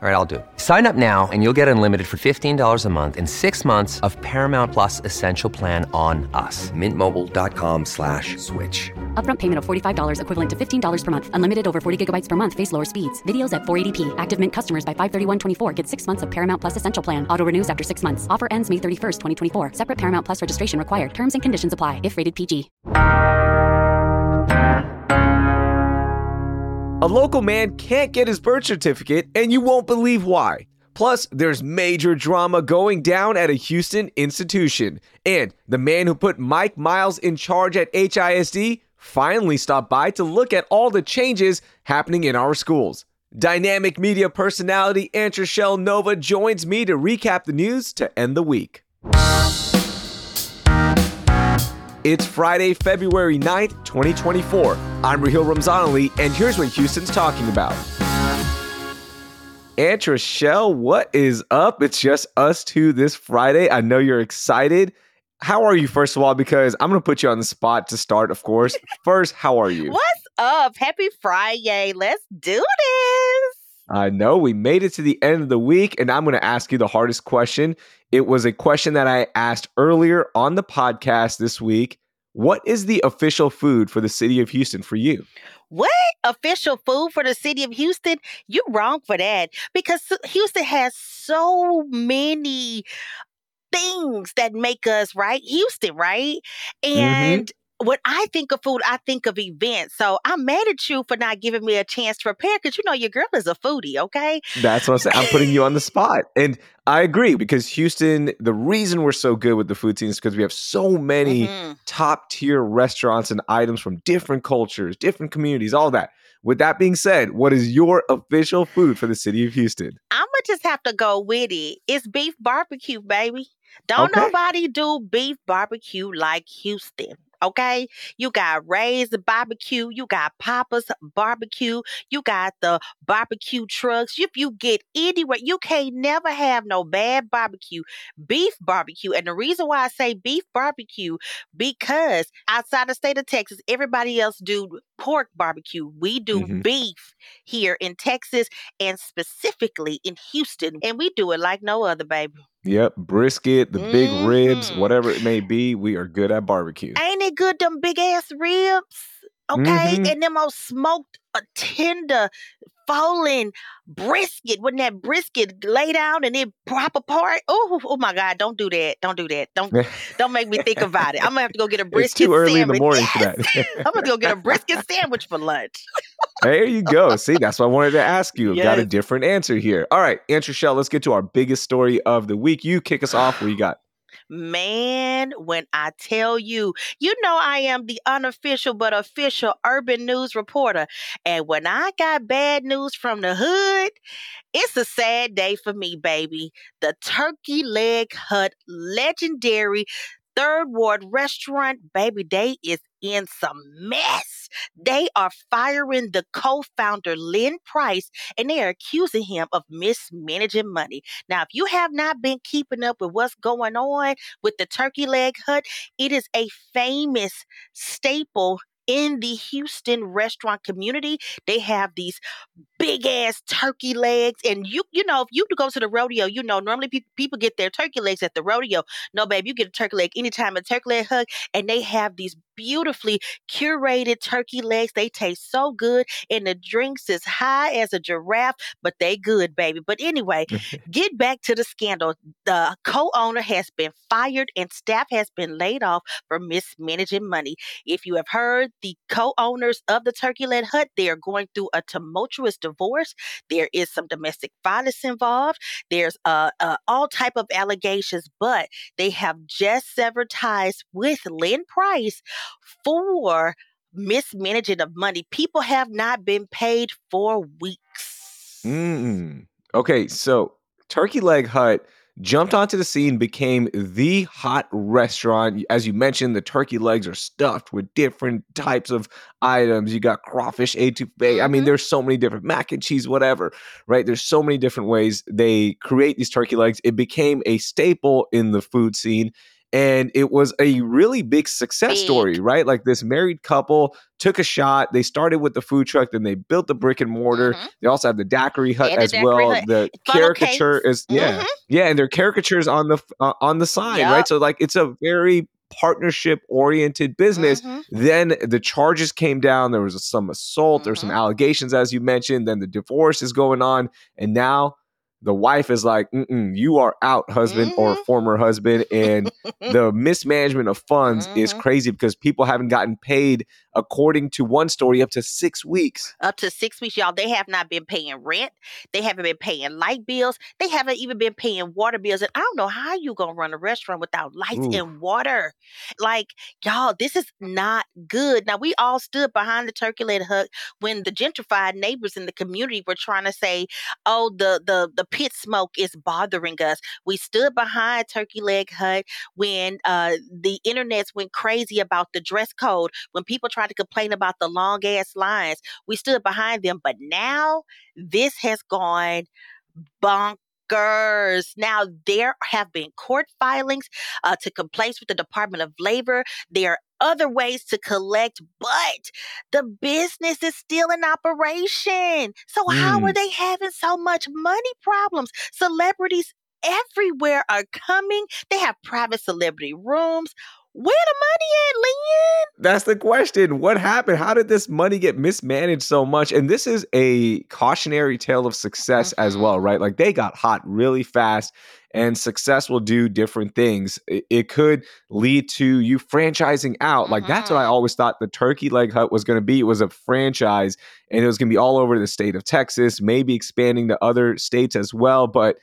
All right, I'll do it. Sign up now and you'll get unlimited for $15 a month in six months of Paramount Plus Essential Plan on us. Mintmobile.com slash switch. Upfront payment of $45 equivalent to $15 per month. Unlimited over 40 gigabytes per month. Face lower speeds. Videos at 480p. Active Mint customers by 531.24 get six months of Paramount Plus Essential Plan. Auto renews after six months. Offer ends May 31st, 2024. Separate Paramount Plus registration required. Terms and conditions apply if rated PG. A local man can't get his birth certificate, and you won't believe why. Plus, there's major drama going down at a Houston institution. And the man who put Mike Miles in charge at HISD finally stopped by to look at all the changes happening in our schools. Dynamic media personality Antre'chelle Nova joins me to recap the news to end the week. It's Friday, February 9th, 2024. I'm Raheel Ramzanali, and here's what Houston's talking about. Antre'chelle, what is up? It's just us two this Friday. I know you're excited. How are you, first of all? Because I'm going to put you on the spot to start, of course. First, how are you? What's up? Happy Friday. Let's do this. I know we made it to the end of the week, and I'm going to ask you the hardest question. It was a question that I asked earlier on the podcast this week. What is the official food for the city of Houston for you? What official food for the city of Houston? You're wrong for that because Houston has so many things that make us right Houston, right? Mm-hmm. When I think of food, I think of events. So I'm mad at you for not giving me a chance to prepare because you know your girl is a foodie, okay? That's what I'm saying. I'm putting you on the spot. And I agree because Houston, the reason we're so good with the food scene is because we have so many Mhm. top tier restaurants and items from different cultures, different communities, all that. With that being said, what is your official food for the city of Houston? I'm gonna just have to go with it. It's beef barbecue, baby. Don't Okay. nobody do beef barbecue like Houston. Okay, you got Ray's barbecue, you got Papa's barbecue, you got the barbecue trucks. If you get anywhere, you can't never have no bad barbecue, beef barbecue. And the reason why I say beef barbecue because outside the state of Texas, everybody else do pork barbecue. We do Mhm. beef here in Texas and specifically in Houston, and we do it like no other, baby. Yep, brisket, the big ribs, Mhm. whatever it may be, we are good at barbecue. Ain't it good, them big ass ribs? Okay, Mhm. and them old smoked, a tender, falling brisket. When that brisket lay down and it pop apart, oh, oh my God! Don't do that! Don't do that! Don't don't make me think about it. I'm gonna have to go get a it's brisket too early sandwich. in the morning for that. I'm gonna go get a brisket sandwich for lunch. there you go. See, that's what I wanted to ask you. Got a different answer here. All right, Antre'chelle, let's get to our biggest story of the week. You kick us off. What you got? Man, when I tell you, you know I am the unofficial but official urban news reporter. And when I got bad news from the hood, it's a sad day for me, baby. The Turkey Leg Hut legendary third ward restaurant, baby, they is in some mess. They are firing the co-founder Lynn Price and they are accusing him of mismanaging money. Now, if you have not been keeping up with what's going on with the Turkey Leg Hut, it is a famous staple in the Houston restaurant community. They have these big ass turkey legs, and you you know if you go to the rodeo, you know normally pe- people get their turkey legs at the rodeo. No, babe, you get a turkey leg anytime a Turkey Leg Hut, and they have these beautifully curated turkey legs. They taste so good, and the drinks is high as a giraffe, but they good, baby. But anyway, get back to the scandal. The co-owner has been fired, and staff has been laid off for mismanaging money. If you have heard, the co-owners of the Turkey Leg Hut, they are going through a tumultuous divorce. There is some domestic violence involved. There's uh, uh all type of allegations, but they have just severed ties with Lynn Price for mismanaging of money. People have not been paid for weeks. Mm. Okay, so Turkey Leg Hut jumped onto the scene, became the hot restaurant. As you mentioned, the turkey legs are stuffed with different types of items. You got crawfish etouffee. I mean, Mhm. there's so many different mac and cheese, whatever, right? There's so many different ways they create these turkey legs. It became a staple in the food scene. And it was a really big success Big. story, right? Like this married couple took a shot. They started with the food truck, then they built the brick and mortar. Mhm. They also have the daiquiri hut as daiquiri well. hut. The Funnel caricature cakes. is yeah, Mhm. yeah, and their caricatures on the uh, on the sign, Yup. right? So like it's a very partnership oriented business. Mhm. Then the charges came down. There was some assault. There were some Mhm. allegations, as you mentioned. Then the divorce is going on, and now the wife is like, Mm-mm, "You are out, husband or Mhm. former husband." And the mismanagement of funds is Mhm. crazy because people haven't gotten paid, according to one story, up to six weeks. up to six weeks, y'all. They have not been paying rent. They haven't been paying light bills. They haven't even been paying water bills. And I don't know how you gonna run a restaurant without lights Ooh. and water. Like, y'all, this is not good. Now we all stood behind the turkey leg hut when the gentrified neighbors in the community were trying to say, "Oh, the the the pit smoke is bothering us." We stood behind Turkey Leg Hut when uh, the internets went crazy about the dress code. When people tried to complain about the long ass lines, we stood behind them. But now this has gone bonkers. Now there have been court filings uh, to complaints with the Department of Labor. There are other ways to collect, but the business is still in operation. So how are Mm. they having so much money problems? Celebrities everywhere are coming. They have private celebrity rooms. Where the money at, Lynn? That's the question. What happened? How did this money get mismanaged so much? And this is a cautionary tale of success as well, right? Like they got hot really fast, and success will do different things. It, could lead to you franchising out. Like that's what I Mhm. always thought the Turkey Leg Hut was going to be. It was a franchise, and it was going to be all over the state of Texas, maybe expanding to other states as well. But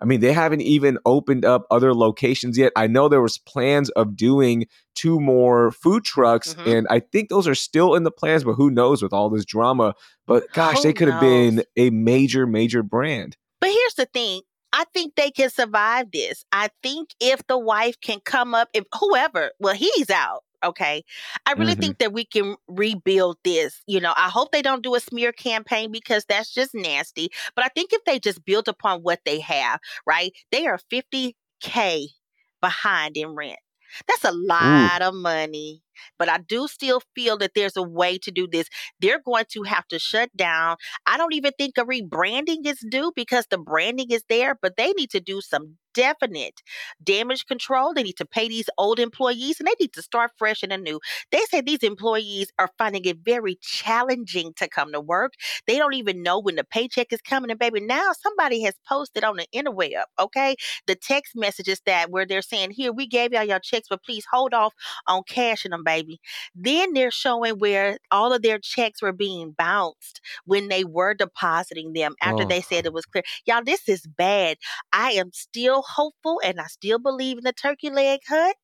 I mean, they haven't even opened up other locations yet. I know there was plans of doing two more food trucks, Mhm. and I think those are still in the plans. But who knows with all this drama? But gosh, Who they could have been a major, major brand. But here's the thing. I think they can survive this. I think if the wife can come up, if whoever, well, he's out. Okay. I really Mhm. think that we can rebuild this. You know, I hope they don't do a smear campaign because that's just nasty. But I think if they just build upon what they have, right? They are 50K behind in rent. That's a lot of money. But I do still feel that there's a way to do this. They're going to have to shut down. I don't even think a rebranding is due because the branding is there, but they need to do some definite damage control. They need to pay these old employees and they need to start fresh and anew. They say these employees are finding it very challenging to come to work. They don't even know when the paycheck is coming. And baby, now somebody has posted on the interweb, okay? The text messages that where they're saying, here, we gave y'all your checks, but please hold off on cashing them, baby. Then they're showing where all of their checks were being bounced when they were depositing them after Oh. they said it was clear. Y'all, this is bad. I am still hopeful and I still believe in the turkey leg hut,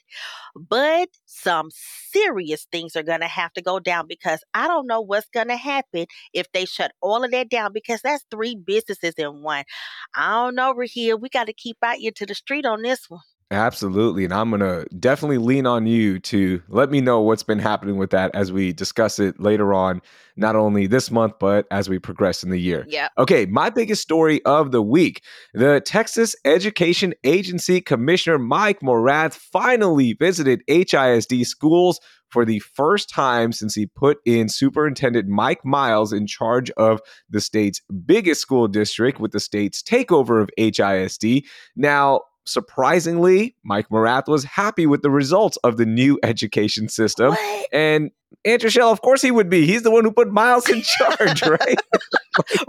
but some serious things are going to have to go down because I don't know what's going to happen if they shut all of that down because that's three businesses in one. I don't know, Raheel. We got to keep out here to the street on this one. Absolutely. And I'm going to definitely lean on you to let me know what's been happening with that as we discuss it later on, not only this month, but as we progress in the year. Yeah. Okay, my biggest story of the week. The Texas Education Agency Commissioner Mike Morath finally visited HISD schools for the first time since he put in Superintendent Mike Miles in charge of the state's biggest school district with the state's takeover of HISD. Now, surprisingly, Mike Morath was happy with the results of the new education system. What? And Antre'chelle, of course he would be. He's the one who put Miles in charge, right?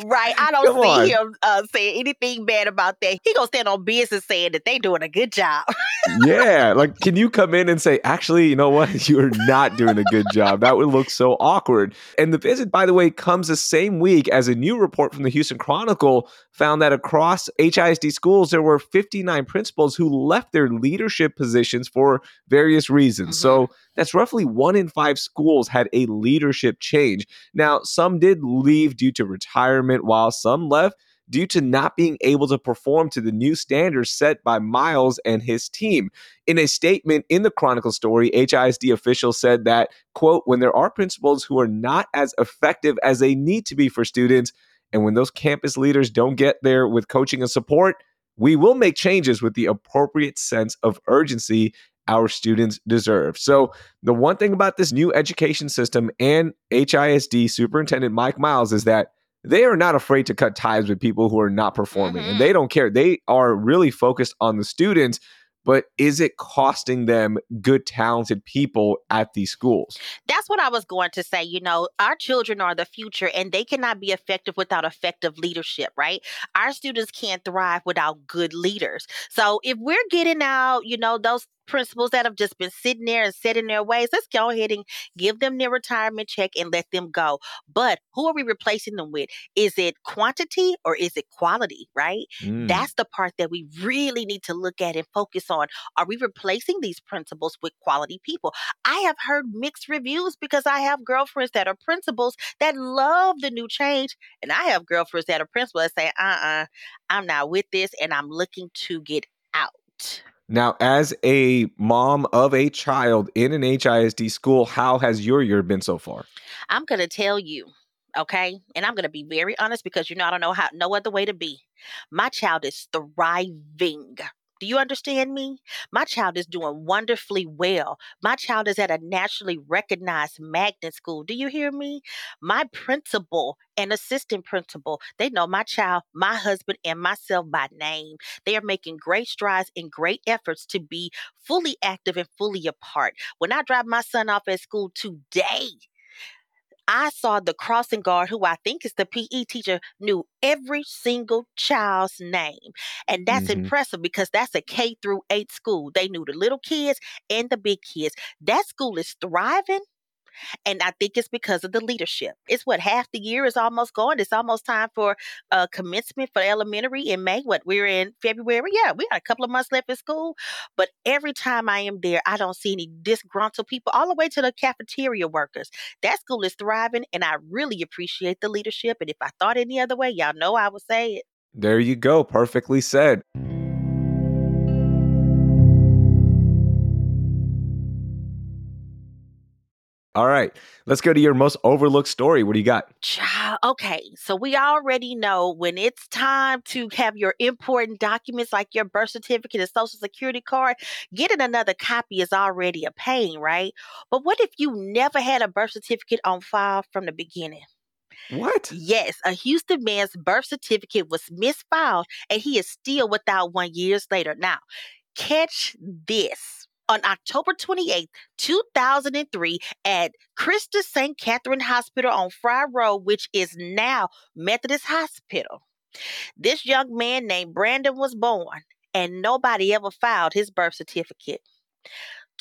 Right. I don't on. see him uh, saying anything bad about that. He gonna stand on business saying that they doing a good job. yeah. Like, can you come in and say, actually, you know what? You're not doing a good job. That would look so awkward. And the visit, by the way, comes the same week as a new report from the Houston Chronicle found that across HISD schools, there were 59 principals who left their leadership positions for various reasons. So that's roughly one in five schools had a leadership change. Now, some did leave due to retirement, while some left due to not being able to perform to the new standards set by Miles and his team. In a statement in the Chronicle story, HISD officials said that, quote, when there are principals who are not as effective as they need to be for students, and when those campus leaders don't get there with coaching and support, we will make changes with the appropriate sense of urgency our students deserve. So, the one thing about this new education system and HISD Superintendent Mike Miles is that they are not afraid to cut ties with people who are not performing mm-hmm. and they don't care. They are really focused on the students but is it costing them good, talented people at these schools? That's what I was going to say. You know, our children are the future and they cannot be effective without effective leadership, right? Our students can't thrive without good leaders. So if we're getting out, you know, those principals that have just been sitting there and set in their ways, let's go ahead and give them their retirement check and let them go. But who are we replacing them with? Is it quantity or is it quality, right? Mm. That's the part that we really need to look at and focus on. Are we replacing these principals with quality people? I have heard mixed reviews because I have girlfriends that are principals that love the new change. And I have girlfriends that are principals that say, uh uh-uh, uh, i am not with this and I'm looking to get out. Now, as a mom of a child in an HISD school, how has your year been so far? I'm going to tell you, okay? And I'm going to be very honest because you know I don't know how no other way to be. My child is thriving do you understand me? My child is doing wonderfully well. My child is at a nationally recognized magnet school. Do you hear me? My principal and assistant principal, they know my child, my husband, and myself by name. They are making great strides and great efforts to be fully active and fully a part. When I drive my son off at school today, I saw the crossing guard, who I think is the PE teacher, knew every single child's name. And that's mm-hmm. impressive because that's a K through eight school. They knew the little kids and the big kids. That school is thriving and I think it's because of the leadership. It's what half the year is almost gone. It's almost time for uh, commencement for elementary in May. What we're in February. Yeah, we got a couple of months left in school. But every time I am there, I don't see any disgruntled people, all the way to the cafeteria workers. That school is thriving, and I really appreciate the leadership. And if I thought any other way, y'all know I would say it. There you go. Perfectly said. All right. Let's go to your most overlooked story. What do you got? Okay. So we already know when it's time to have your important documents like your birth certificate and social security card, getting another copy is already a pain, right? But what if you never had a birth certificate on file from the beginning? What? Yes, a Houston man's birth certificate was misfiled and he is still without one years later. Now, catch this on October 28, 2003, at Christus St. Catherine Hospital on Fry Road, which is now Methodist Hospital. This young man named Brandon was born, and nobody ever filed his birth certificate.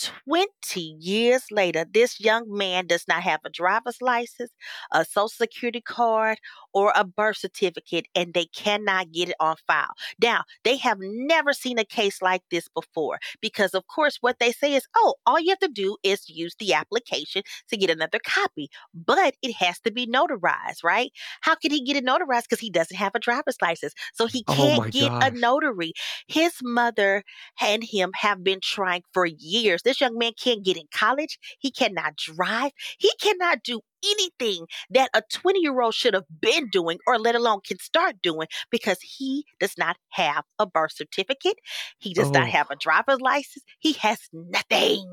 20 years later, this young man does not have a driver's license, a social security card, or a birth certificate, and they cannot get it on file. Now, they have never seen a case like this before because, of course, what they say is, oh, all you have to do is use the application to get another copy, but it has to be notarized, right? How can he get it notarized? Because he doesn't have a driver's license. So he oh can't oh get gosh. a notary. His mother and him have been trying for years this young man can't get in college. He cannot drive. He cannot do anything that a 20 year old should have been doing or let alone can start doing because he does not have a birth certificate. He does oh. not have a driver's license. He has nothing.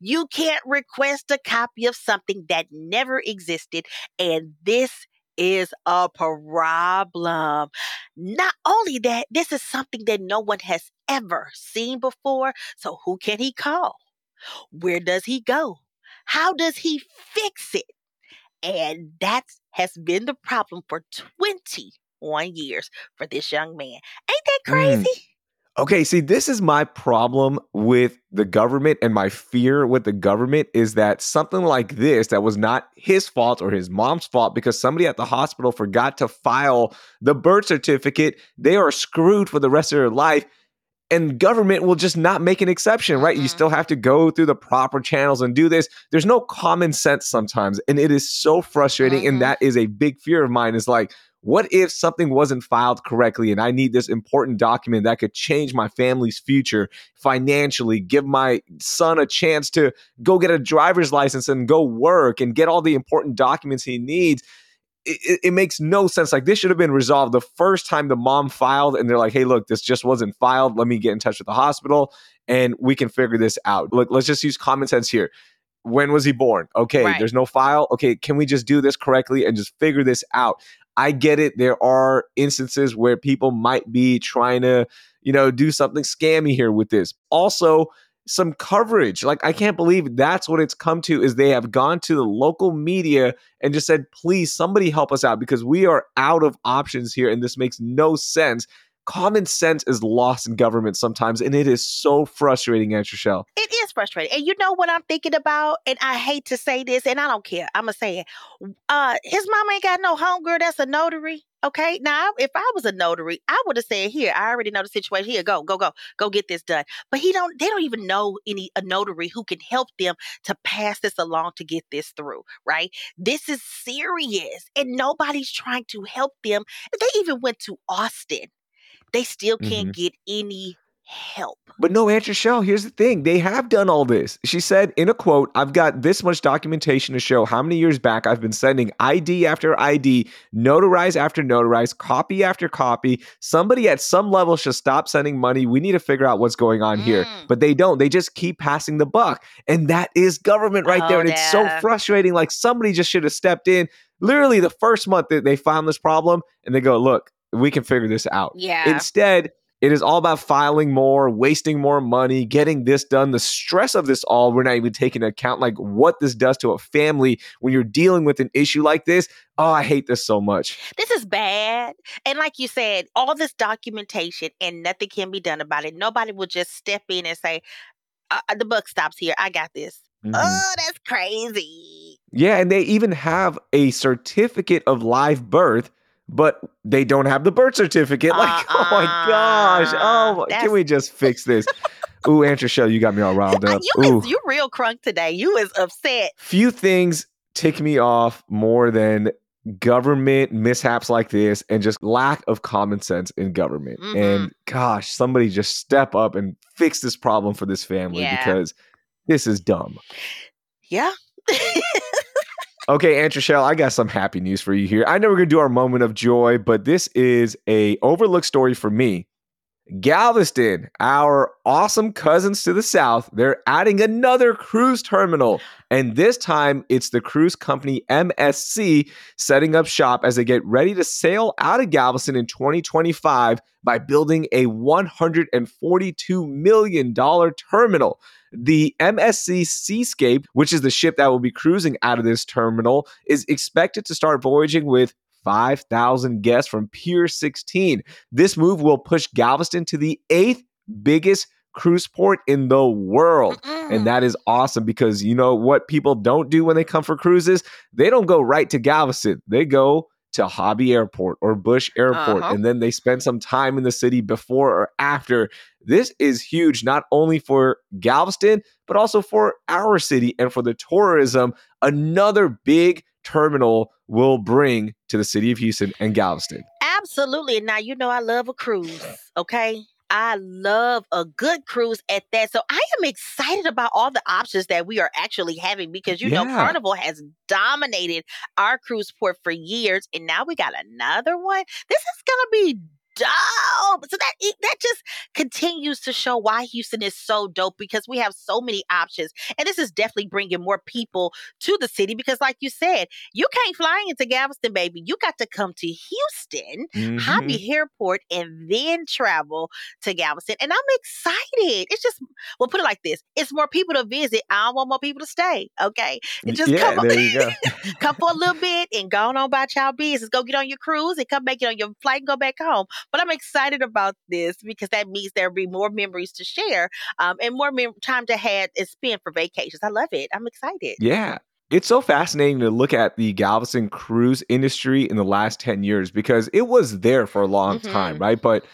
You can't request a copy of something that never existed. And this is a problem. Not only that, this is something that no one has ever seen before. So who can he call? Where does he go? How does he fix it? And that has been the problem for 21 years for this young man. Ain't that mm. crazy? Mm. Okay, see, this is my problem with the government, and my fear with the government is that something like this, that was not his fault or his mom's fault, because somebody at the hospital forgot to file the birth certificate, they are screwed for the rest of their life. And government will just not make an exception, right? Mm-hmm. You still have to go through the proper channels and do this. There's no common sense sometimes. And it is so frustrating. Mm-hmm. And that is a big fear of mine is like, what if something wasn't filed correctly and I need this important document that could change my family's future financially, give my son a chance to go get a driver's license and go work and get all the important documents he needs? it, it, makes no sense. Like this should have been resolved the first time the mom filed, and they're like, "Hey, look, this just wasn't filed. Let me get in touch with the hospital, and we can figure this out." Look, let's just use common sense here. When was he born? Okay, right. there's no file. Okay, can we just do this correctly and just figure this out? I get it. There are instances where people might be trying to, you know, do something scammy here with this. Also, some coverage. Like I can't believe that's what it's come to is they have gone to the local media and just said, "Please somebody help us out because we are out of options here and this makes no sense." Common sense is lost in government sometimes, and it is so frustrating, Aunt Shell. It is frustrating. And you know what I'm thinking about? And I hate to say this, and I don't care. I'm to say it. Uh, his mama ain't got no homegirl that's a notary. Okay. Now, if I was a notary, I would have said, "Here, I already know the situation. Here, go, go, go, go get this done." But he don't. They don't even know any a notary who can help them to pass this along to get this through. Right? This is serious, and nobody's trying to help them. They even went to Austin. They still can't mm-hmm. get any help. But no, Aunt Shell, here's the thing. They have done all this. She said in a quote, I've got this much documentation to show how many years back I've been sending ID after ID, notarize after notarize, copy after copy. Somebody at some level should stop sending money. We need to figure out what's going on mm. here. But they don't. They just keep passing the buck. And that is government right oh, there. And yeah. it's so frustrating. Like somebody just should have stepped in. Literally the first month that they found this problem and they go, look, we can figure this out. Yeah. Instead, it is all about filing more, wasting more money, getting this done. The stress of this all, we're not even taking into account like what this does to a family when you're dealing with an issue like this. Oh, I hate this so much. This is bad. And like you said, all this documentation and nothing can be done about it. Nobody will just step in and say, uh, uh the buck stops here. I got this. Mm-hmm. Oh, that's crazy. Yeah, and they even have a certificate of live birth but they don't have the birth certificate. Like, uh, oh my gosh. Oh, can we just fix this? Ooh, Aunt Shell, you got me all riled up. You Ooh. is you real crunk today. You is upset. Few things tick me off more than government mishaps like this and just lack of common sense in government. Mm-hmm. And gosh, somebody just step up and fix this problem for this family yeah. because this is dumb. Yeah. Okay, Antre'chelle, I got some happy news for you here. I know we're gonna do our moment of joy, but this is a overlooked story for me. Galveston, our awesome cousins to the south, they're adding another cruise terminal. And this time it's the cruise company MSC setting up shop as they get ready to sail out of Galveston in 2025 by building a $142 million terminal. The MSC Seascape, which is the ship that will be cruising out of this terminal, is expected to start voyaging with 5,000 guests from Pier 16. This move will push Galveston to the eighth biggest cruise port in the world. Mm-mm. And that is awesome because you know what people don't do when they come for cruises? They don't go right to Galveston. They go to Hobby Airport or Bush Airport, uh-huh. and then they spend some time in the city before or after. This is huge, not only for Galveston, but also for our city and for the tourism. Another big terminal will bring to the city of Houston and Galveston. Absolutely. Now, you know, I love a cruise, okay? I love a good cruise at that. So I am excited about all the options that we are actually having because you yeah. know Carnival has dominated our cruise port for years and now we got another one. This is going to be dope. So that that just continues to show why Houston is so dope because we have so many options, and this is definitely bringing more people to the city. Because, like you said, you can't fly into Galveston, baby. You got to come to Houston, mm-hmm. Hobby Airport, and then travel to Galveston. And I'm excited. It's just we'll put it like this: it's more people to visit. I don't want more people to stay. Okay, and just yeah, come, there you go. come for a little bit and go on about y'all business. Go get on your cruise and come back get on your flight and go back home. But I'm excited about this because that means there'll be more memories to share um, and more mem- time to have and spend for vacations. I love it. I'm excited. Yeah. It's so fascinating to look at the Galveston cruise industry in the last 10 years because it was there for a long mm-hmm. time, right? But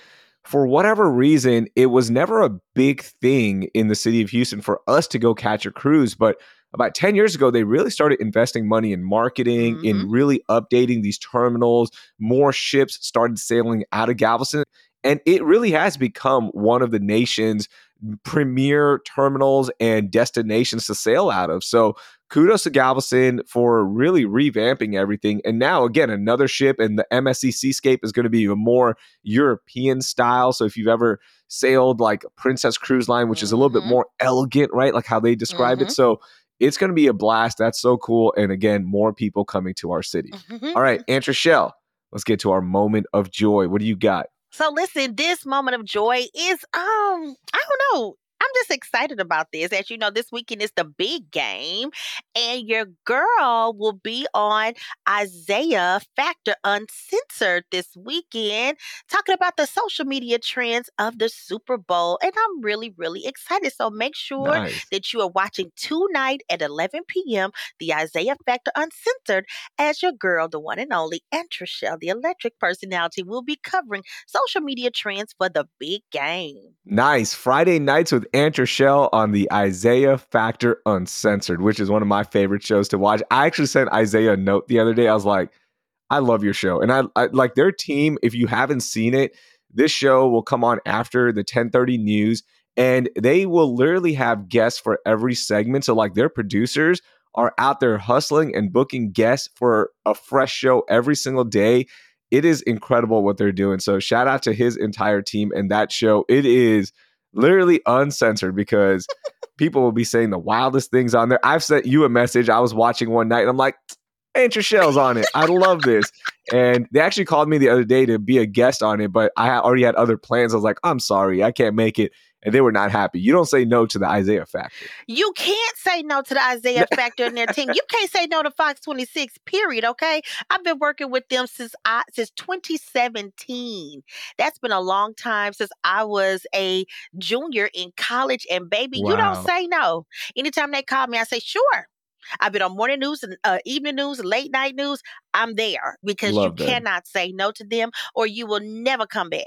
for whatever reason, it was never a big thing in the city of Houston for us to go catch a cruise. But about 10 years ago, they really started investing money in marketing, mm-hmm. in really updating these terminals. More ships started sailing out of Galveston. And it really has become one of the nation's premier terminals and destinations to sail out of. So kudos to Galveston for really revamping everything. And now, again, another ship, and the MSC Seascape is going to be a more European style. So if you've ever sailed like Princess Cruise Line, which is a little bit Mhm. more elegant, right? Like how they describe Mhm. it. So it's going to be a blast. That's so cool. And again, more people coming to our city. Mhm. All right, Antre'chelle, let's get to our moment of joy. What do you got? So listen, this moment of joy is um, I don't know. I'm just excited about this. As you know, this weekend is the big game, and your girl will be on Isiah Factor Uncensored this weekend, talking about the social media trends of the Super Bowl. And I'm really, really excited. So make sure Nice. that you are watching tonight at 11 p.m. the Isiah Factor Uncensored as your girl, the one and only Antre'chelle, the electric personality, will be covering social media trends for the big game. Nice. Friday nights with Antre'chelle on the Isiah Factor Uncensored, which is one of my favorite shows to watch. I actually sent Isiah a note the other day. I was like, I love your show. And I, I like their team. If you haven't seen it, this show will come on after the 1030 news and they will literally have guests for every segment. So like their producers are out there hustling and booking guests for a fresh show every single day. It is incredible what they're doing. So shout out to his entire team and that show. It is literally uncensored because people will be saying the wildest things on there. I've sent you a message. I was watching one night and I'm like, ain't your shells on it. I love this. And they actually called me the other day to be a guest on it, but I already had other plans. I was like, I'm sorry, I can't make it. And they were not happy. You don't say no to the Isiah factor. You can't say no to the Isiah Factor and their team. You can't say no to Fox 26, period, okay? I've been working with them since I since 2017. That's been a long time since I was a junior in college and baby, you don't say no. Anytime they call me, I say, "Sure." I've been on morning news and uh, evening news, late night news. I'm there because Love you them. cannot say no to them, or you will never come back.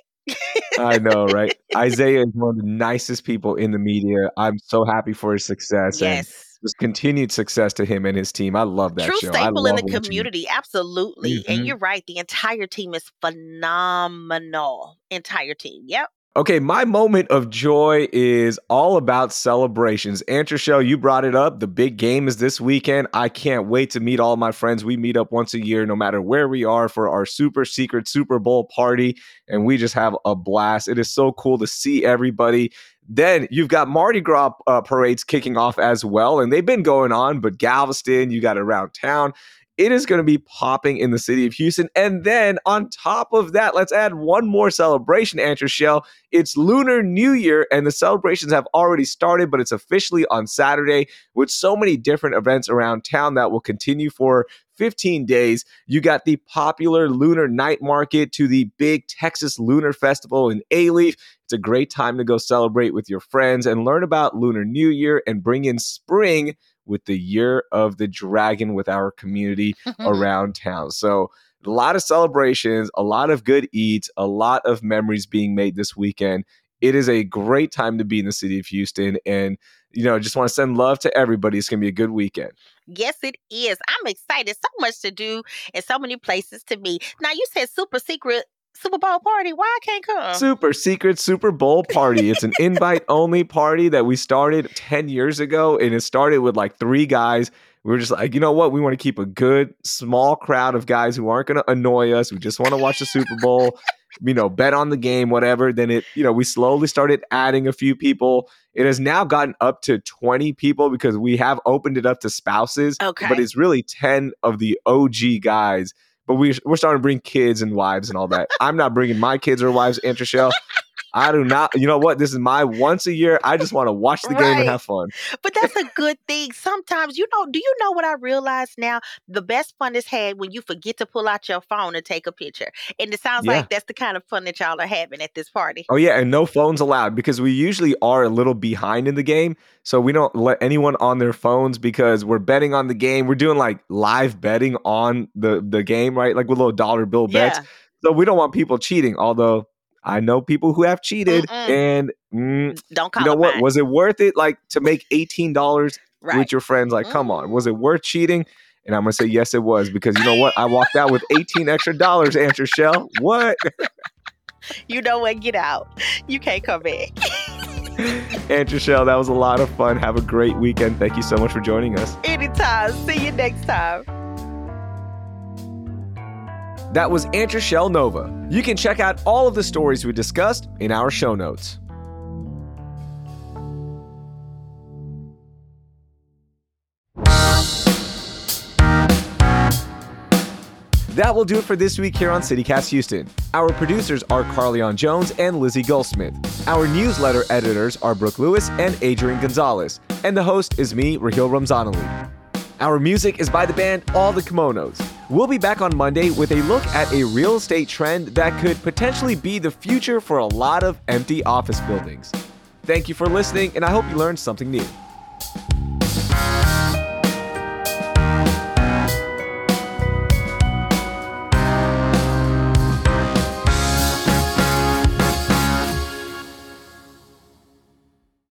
I know, right? Isiah is one of the nicest people in the media. I'm so happy for his success and Yes. just continued success to him and his team. I love that True show. I staple in the community, absolutely. Mhm. And you're right, the entire team is phenomenal. Entire team, yep. Okay, my moment of joy is all about celebrations. Antre'chelle, you brought it up. The big game is this weekend. I can't wait to meet all my friends. We meet up once a year, no matter where we are, for our super secret Super Bowl party, and we just have a blast. It is so cool to see everybody. Then you've got Mardi Gras uh, parades kicking off as well, and they've been going on, but Galveston, you got around town. It is going to be popping in the city of Houston. And then on top of that, let's add one more celebration, Antre'chelle. It's Lunar New Year, and the celebrations have already started, but it's officially on Saturday with so many different events around town that will continue for 15 days. You got the popular Lunar Night Market to the big Texas Lunar Festival in Alief. It's a great time to go celebrate with your friends and learn about Lunar New Year and bring in spring with the Year of the Dragon with our community around town. So, a lot of celebrations, a lot of good eats, a lot of memories being made this weekend. It is a great time to be in the city of Houston. And, you know, just want to send love to everybody. It's going to be a good weekend. Yes, it is. I'm excited. So much to do and so many places to be. Now, you said super secret Super Bowl party. Why I can't come? Super secret Super Bowl party. It's an invite only party that we started 10 years ago. And it started with like three guys. We were just like, you know what? We want to keep a good, small crowd of guys who aren't going to annoy us. We just want to watch the Super Bowl, you know, bet on the game, whatever. Then it, you know, we slowly started adding a few people. It has now gotten up to 20 people because we have opened it up to spouses. Okay. But it's really 10 of the OG guys. But we, we're starting to bring kids and wives and all that. I'm not bringing my kids or wives, Antre'chelle. I do not. You know what? This is my once a year. I just want to watch the game and have fun. But that's a good thing. Sometimes, you know, do you know what I realize now? The best fun is had when you forget to pull out your phone and take a picture. And it sounds Yeah. like that's the kind of fun that y'all are having at this party. Oh yeah, and no phones allowed because we usually are a little behind in the game, so we don't let anyone on their phones because we're betting on the game. We're doing like live betting on the the game, right? Like with little dollar bill bets. Yeah. So we don't want people cheating. Although I know people who have cheated, Mm-mm. and mm, Don't call you know what? mine. Was it worth it? Like to make eighteen dollars right. with your friends? Like, come on, was it worth cheating? And I'm gonna say yes, it was because you know what? I walked out with 18 extra dollars, Antre'chelle. What? you know what? Get out. You can't come back. and Trishelle, that was a lot of fun. Have a great weekend. Thank you so much for joining us. Anytime. See you next time. That was Antre'chelle Nova. You can check out all of the stories we discussed in our show notes. That will do it for this week here on City Cast Houston. Our producers are Carleon Jones and Lizzie Goldsmith. Our newsletter editors are Brooke Lewis and Adrian Gonzalez. And the host is me, Raheel Ramzanali. Our music is by the band All the Kimonos. We'll be back on Monday with a look at a real estate trend that could potentially be the future for a lot of empty office buildings. Thank you for listening, and I hope you learned something new.